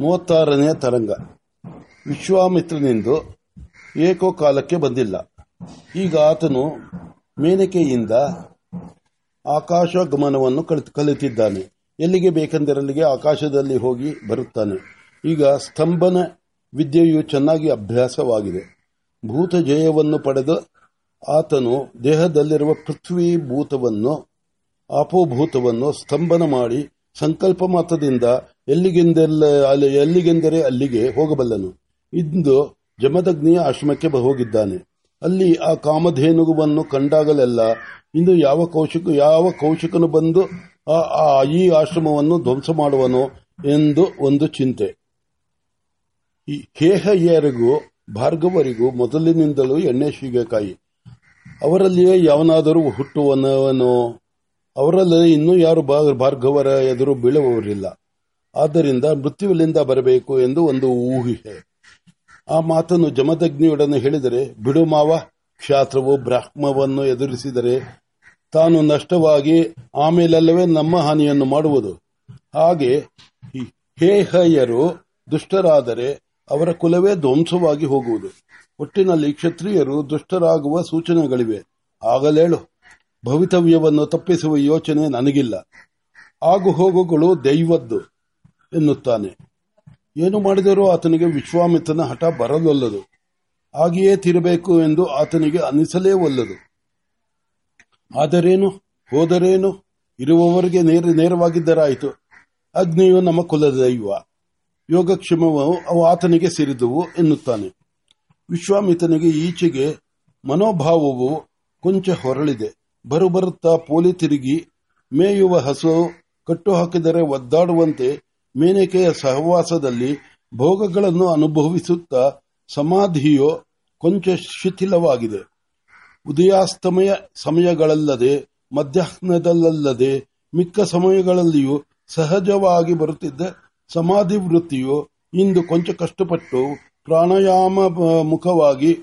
ಮೂವತ್ತಾರನೇ ತರಂಗ. ವಿಶ್ವಾಮಿತ್ರನೆಂದು ಏಕೋ ಕಾಲಕ್ಕೆ ಬಂದಿಲ್ಲ. ಈಗ ಆತನು ಮೇನಕೆಯಿಂದ ಆಕಾಶ ಗಮನವನ್ನು ಕಲಿತ್- ಕಲಿತಿದ್ದಾನೆ ಎಲ್ಲಿಗೆ ಬೇಕೆಂದರಲ್ಲಿಗೆ ಆಕಾಶದಲ್ಲಿ ಹೋಗಿ ಬರುತ್ತಾನೆ. ಈಗ ಸ್ತಂಭನ ವಿದ್ಯೆಯು ಚೆನ್ನಾಗಿ ಅಭ್ಯಾಸವಾಗಿದೆ. ಭೂತ ಜಯವನ್ನು ಪಡೆದು ಆತನು ದೇಹದಲ್ಲಿರುವ ಪೃಥ್ವಿ ಭೂತವನ್ನು ಅಪೋಭೂತವನ್ನು ಸ್ತಂಭನ ಮಾಡಿ ಸಂಕಲ್ಪ ಮಾತ್ರದಿಂದ ಎಲ್ಲಿಗೆಂದೆಲ್ಲ ಎಲ್ಲಿಗೆಂದರೆ ಅಲ್ಲಿಗೆ ಹೋಗಬಲ್ಲನು. ಇಂದು ಜಮದಗ್ನಿಯ ಆಶ್ರಮಕ್ಕೆ ಹೋಗಿದ್ದಾನೆ. ಅಲ್ಲಿ ಆ ಕಾಮಧೇನುಗುವನ್ನು ಕಂಡಾಗಲೆಲ್ಲ ಇಂದು ಯಾವ ಕೌಶಿಕ, ಯಾವ ಕೌಶಿಕನು ಬಂದು ಆ- ಈ ಆಶ್ರಮವನ್ನು ಧ್ವಂಸ ಮಾಡುವನು ಎಂದು ಒಂದು ಚಿಂತೆ. ಹೇಹಯ್ಯರಿಗೂ ಭಾರ್ಗವರಿಗೂ ಮೊದಲಿನಿಂದಲೂ ಎಣ್ಣೆ ಶೀಗೆಕಾಯಿ ಅವರಲ್ಲಿಯೇ ಯಾವನಾದರೂ ಹುಟ್ಟುವನವನೋ? ಅವರಲ್ಲಿ ಇನ್ನೂ ಯಾರು ಭಾರ್ಗವರ ಎದುರು ಬೀಳುವವರಿಲ್ಲ. ಆದ್ದರಿಂದ ಮೃತ್ಯುವಿನಿಂದ ಬರಬೇಕು ಎಂದು ಒಂದು ಊಹೆ. ಆ ಮಾತನ್ನು ಜಮದಗ್ನಿಯೊಡನೆ ಹೇಳಿದರೆ, ಬಿಡು ಮಾವ, ಕ್ಷಾತ್ರವು ಬ್ರಾಹ್ಮವನ್ನು ಎದುರಿಸಿದರೆ ತಾನು ನಷ್ಟವಾಗಿ ಆಮೇಲಲ್ಲವೇ ನಮ್ಮ ಹಾನಿಯನ್ನು ಮಾಡುವುದು. ಹಾಗೆ ಹೇ ಹೇಹಯ್ಯರು ದುಷ್ಟರಾದರೆ ಅವರ ಕುಲವೇ ಧ್ವಂಸವಾಗಿ ಹೋಗುವುದು. ಒಟ್ಟಿನಲ್ಲಿ ಕ್ಷತ್ರಿಯರು ದುಷ್ಟರಾಗುವ ಸೂಚನೆಗಳಿವೆ. ಆಗಲೇಳು. ಭವಿತವ್ಯವನ್ನು ತಪ್ಪಿಸುವ ಯೋಚನೆ ನನಗಿಲ್ಲ. ಆಗು ಹೋಗುಗಳು ದೈವದ್ದು ಎನ್ನುತ್ತಾನೆ. ಏನು ಮಾಡಿದರೂ ಆತನಿಗೆ ವಿಶ್ವಾಮಿತ್ರನ ಹಠ ಬರಲೊಲ್ಲದು. ಹಾಗೆಯೇ ತಿರಬೇಕು ಎಂದು ಆತನಿಗೆ ಅನಿಸಲೇ ಒಲ್ಲದು. ಆದರೇನು? ಹೋದರೇನು? ಇರುವವರಿಗೆ ನೇರ ನೇರವಾಗಿದ್ದರಾಯಿತು. ಅಗ್ನಿಯು ನಮ್ಮ ಕುಲದ ದೈವ. ಯೋಗಕ್ಷೇಮವು ಅವು ಆತನಿಗೆ ಸೇರಿದುವು ಎನ್ನುತ್ತಾನೆ. ವಿಶ್ವಾಮಿತ್ರನಿಗೆ ಈಚೆಗೆ ಮನೋಭಾವವು ಕೊಂಚ ಹೊರಳಿದೆ. ಬರುಬರುತ್ತಾ ಪೋಲಿ ತಿರುಗಿ ಮೇಯುವ ಹಸು ಕಟ್ಟು ಹಾಕಿದರೆ ಒದ್ದಾಡುವಂತೆ ಮೇನಕೆಯ ಸಹವಾಸದಲ್ಲಿ ಭೋಗಗಳನ್ನು ಅನುಭವಿಸುತ್ತಾ ಸಮಾಧಿಯು ಕೊಂಚ ಶಿಥಿಲವಾಗಿದೆ. ಉದಯಾಸ್ತಮಯ ಸಮಯಗಳಲ್ಲದೆ, ಮಧ್ಯಾಹ್ನದಲ್ಲದೆ, ಮಿಕ್ಕ ಸಮಯಗಳಲ್ಲಿಯೂ ಸಹಜವಾಗಿ ಬರುತ್ತಿದ್ದ ಸಮಾಧಿ ವೃತ್ತಿಯು ಇಂದು ಕೊಂಚ ಕಷ್ಟಪಟ್ಟು ಪ್ರಾಣಾಯಾಮ ಮುಖವಾಗಿ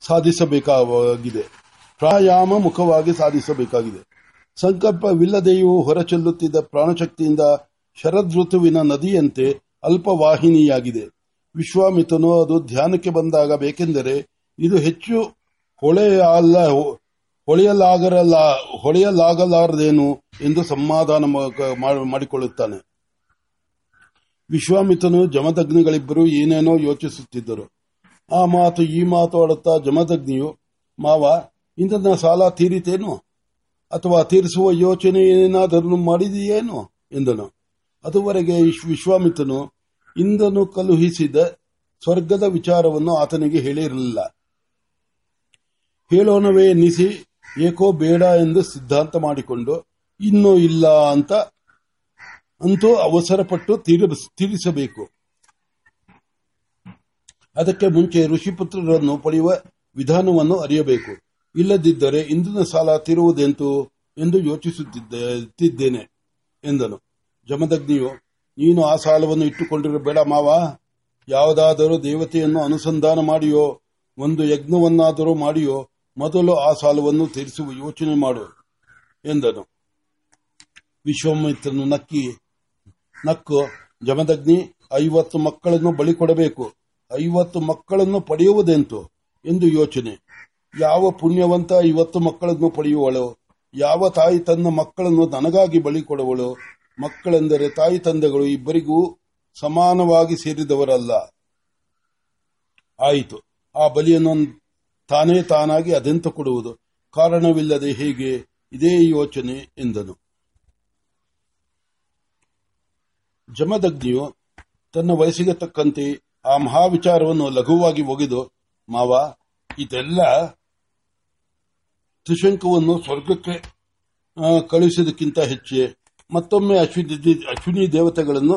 ಸಾಧಿಸಬೇಕಾಗಿದೆ. ಪ್ರಾಣಾಯಾಮ ಮುಖವಾಗಿ ಸಾಧಿಸಬೇಕಾಗಿದೆ. ಸಂಕಲ್ಪವಿಲ್ಲದೆಯೂ ಹೊರಚೆಲ್ಲುತ್ತಿದ್ದ ಪ್ರಾಣಶಕ್ತಿಯಿಂದ ಶರದ್ ಋತುವಿನ ನದಿಯಂತೆ ಅಲ್ಪವಾಹಿನಿಯಾಗಿದೆ. ವಿಶ್ವಾಮಿತನು ಅದು ಧ್ಯಾನಕ್ಕೆ ಬಂದಾಗ ಬೇಕೆಂದರೆ ಇದು ಹೆಚ್ಚು ಹೊಳೆಯಲ್ಲ, ಹೊಳೆಯಲಾಗರಲ್ಲ, ಹೊಳೆಯಲಾಗಲಾರದೇನು ಎಂದು ಸಮಾಧಾನ ಮಾಡಿಕೊಳ್ಳುತ್ತಾನೆ. ವಿಶ್ವಾಮಿತನು ಜಮದಗ್ನಿಗಳಿಬ್ಬರು ಏನೇನೋ ಯೋಚಿಸುತ್ತಿದ್ದರು. ಆ ಮಾತು ಈ ಮಾತು ಆಡುತ್ತಾ ಜಮದಗ್ನಿಯು, ಮಾವ ಇಂದನ ಸಾಲ ತೀರಿತೇನು? ಅಥವಾ ತೀರಿಸುವ ಯೋಚನೆ ಏನಾದರೂ ಮಾಡಿದೆಯೇನು? ಎಂದನು. ಅದುವರೆಗೆ ವಿಶ್- ವಿಶ್ವಾಮಿತ್ರನು ಇಂದನು ಕಳುಹಿಸಿದ ಸ್ವರ್ಗದ ವಿಚಾರವನ್ನು ಆತನಿಗೆ ಹೇಳಿರಲಿಲ್ಲ. ಹೇಳೋಣವೇ ಎನ್ನಿಸಿ ಏಕೋ ಬೇಡ ಎಂದು ಸಿದ್ಧಾಂತ ಮಾಡಿಕೊಂಡು, ಇನ್ನೂ ಇಲ್ಲ ಅಂತ, ಅಂತೂ ಅವಸರಪಟ್ಟು ತೀರ- ತೀರಿಸಬೇಕು. ಅದಕ್ಕೆ ಮುಂಚೆ ಋಷಿಪುತ್ರರನ್ನು ಪಡೆಯುವ ವಿಧಾನವನ್ನು ಅರಿಯಬೇಕು. ಇಲ್ಲದಿದ್ದರೆ ಇಂದಿನ ಸಾಲ ತೀರುವುದೆಂತು ಎಂದು ಯೋಚಿಸುತ್ತಿದ್ದೇನೆ ಎಂದನು. ಜಮದಗ್ನಿಯು, ನೀನು ಆ ಸಾಲವನ್ನು ಇಟ್ಟುಕೊಂಡಿರಬೇಡ ಮಾವ. ಯಾವುದಾದರೂ ದೇವತೆಯನ್ನು ಅನುಸಂಧಾನ ಮಾಡಿಯೋ, ಒಂದು ಯಜ್ಞವನ್ನಾದರೂ ಮಾಡಿಯೋ, ಮೊದಲು ಆ ಸಾಲವನ್ನು ತೀರಿಸುವ ಯೋಚನೆ ಮಾಡು, ಎಂದನು. ವಿಶ್ವಾಮಿತ್ರನು ನಕ್ಕಿ, ನಕ್ಕು, ಜಮದಗ್ನಿ, ಐವತ್ತು ಮಕ್ಕಳನ್ನು ಬಳಿ ಕೊಡಬೇಕು, ಐವತ್ತು ಮಕ್ಕಳನ್ನು ಪಡೆಯುವುದೆಂತು? ಎಂದು ಯೋಚನೆ. ಯಾವ ಪುಣ್ಯವಂತ ಇವತ್ತು ಮಕ್ಕಳನ್ನು ಪಡೆಯುವಳು? ಯಾವ ತಾಯಿ ತನ್ನ ಮಕ್ಕಳನ್ನು ನನಗಾಗಿ ಬಳಿ ಕೊಡುವಳು? ಮಕ್ಕಳೆಂದರೆ ತಾಯಿ ತಂದೆಗಳು ಇಬ್ಬರಿಗೂ ಸಮಾನವಾಗಿ ಸೇರಿದವರಲ್ಲ. ಆಯಿತು. ಆ ಬಲಿಯನ್ನು ತಾನೇ ತಾನಾಗಿ ಅದೆಂತ ಕೊಡುವುದು? ಕಾರಣವಿಲ್ಲದೆ ಹೇಗೆ? ಇದೇ ಯೋಚನೆ ಎಂದನು. ಜಮದಗ್ನಿಯು ತನ್ನ ವಯಸ್ಸಿಗೆ ತಕ್ಕಂತೆ ಆ ಮಹಾವಿಚಾರವನ್ನು ಲಘುವಾಗಿ ಒಗೆದು, ಮಾವ, ಇದೆಲ್ಲ ತ್ರಿಶಂಕವನ್ನು ಸ್ವರ್ಗಕ್ಕೆ ಕಳುಹಿಸಿದಕ್ಕಿಂತ ಹೆಚ್ಚೆ ಮತ್ತೊಮ್ಮೆ ಅಶ್ವಿನಿ ಅಶ್ವಿನಿ ದೇವತೆಗಳನ್ನು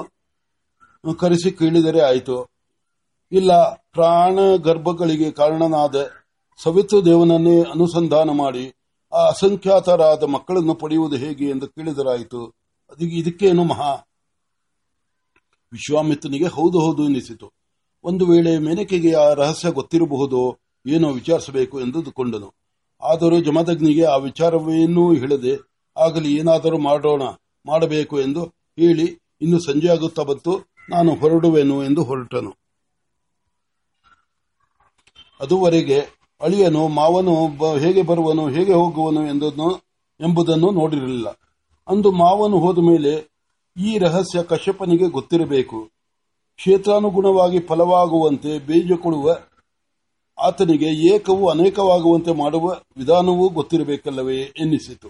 ಕರೆಸಿ ಕೇಳಿದರೆ ಆಯಿತು. ಇಲ್ಲ, ಪ್ರಾಣ ಗರ್ಭಗಳಿಗೆ ಕಾರಣನಾದ ಸವಿತು ದೇವನನ್ನೇ ಅನುಸಂಧಾನ ಮಾಡಿ, ಆ ಅಸಂಖ್ಯಾತರಾದ ಮಕ್ಕಳನ್ನು ಪಡೆಯುವುದು ಹೇಗೆ ಎಂದು ಕೇಳಿದರಾಯಿತು. ಇದಕ್ಕೇನು ಮಹಾ? ವಿಶ್ವಾಮಿತ್ರನಿಗೆ ಹೌದು ಹೌದು ಎನಿಸಿತು. ಒಂದು ವೇಳೆ ಮೇನಕೆಗೆ ಆ ರಹಸ್ಯ ಗೊತ್ತಿರಬಹುದೋ, ಏನೋ ವಿಚಾರಿಸಬೇಕು ಎಂದುಕೊಂಡನು ಆದರೂ ಜಮದಗ್ನಿಗೆ ಆ ವಿಚಾರವೇನೂ ಹೇಳದೆ, ಆಗಲಿ ಏನಾದರೂ ಮಾಡೋಣ, ಮಾಡಬೇಕು ಎಂದು ಹೇಳಿ ಇನ್ನು ಸಂಜೆಯಾಗುತ್ತಾ ಬಂತು, ನಾನು ಹೊರಡುವೆನು ಎಂದು ಹೊರಟನು. ಅದುವರೆಗೆ ಅಳಿಯನು, ಮಾವನು ಹೇಗೆ ಬರುವನು, ಹೇಗೆ ಹೋಗುವನು ಎಂಬುದನ್ನು ನೋಡಿರಲಿಲ್ಲ. ಅಂದು ಮಾವನು ಹೋದ ಮೇಲೆ ಈ ರಹಸ್ಯ ಕಶ್ಯಪನಿಗೆ ಗೊತ್ತಿರಬೇಕು. ಕ್ಷೇತ್ರಾನುಗುಣವಾಗಿ ಫಲವಾಗುವಂತೆ ಬೀಜ ಕೊಡುವ ಆತನಿಗೆ ಏಕವು ಅನೇಕವಾಗುವಂತೆ ಮಾಡುವ ವಿಧಾನವೂ ಗೊತ್ತಿರಬೇಕಲ್ಲವೇ ಎನ್ನಿಸಿತು.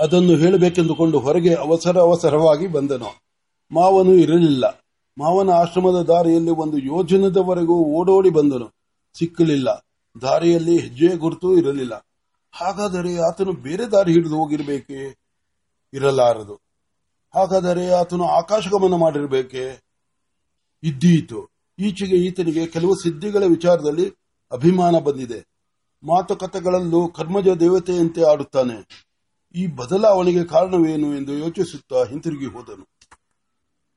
ಅದನ್ನು ಹೇಳಬೇಕೆಂದುಕೊಂಡು ಹೊರಗೆ ಅವಸರ ಅವಸರವಾಗಿ ಬಂದನು. ಮಾವನು ಇರಲಿಲ್ಲ. ಮಾವನ ಆಶ್ರಮದ ದಾರಿಯಲ್ಲಿ ಒಂದು ಯೋಜನದವರೆಗೂ ಓಡೋಡಿ ಬಂದನು. ಸಿಕ್ಕಲಿಲ್ಲ. ದಾರಿಯಲ್ಲಿ ಹೆಜ್ಜೆ ಗುರುತು ಇರಲಿಲ್ಲ. ಹಾಗಾದರೆ ಆತನು ಬೇರೆ ದಾರಿ ಹಿಡಿದು ಹೋಗಿರಬೇಕೆ? ಇರಲಾರದು. ಹಾಗಾದರೆ ಆತನು ಆಕಾಶಗಮನ ಮಾಡಿರಬೇಕೆ? ಇದ್ದೀತು. ಈಚೆಗೆ ಈತನಿಗೆ ಕೆಲವು ಸಿದ್ಧಿಗಳ ವಿಚಾರದಲ್ಲಿ ಅಭಿಮಾನ ಬಂದಿದೆ. ಮಾತುಕತೆಗಳಲ್ಲೂ ಕರ್ಮಜ ದೇವತೆಯಂತೆ ಆಡುತ್ತಾನೆ. ಈ ಬದಲಾವಣೆಗೆ ಕಾರಣವೇನು ಎಂದು ಯೋಚಿಸುತ್ತಾ ಹಿಂತಿರುಗಿ ಹೋದನು.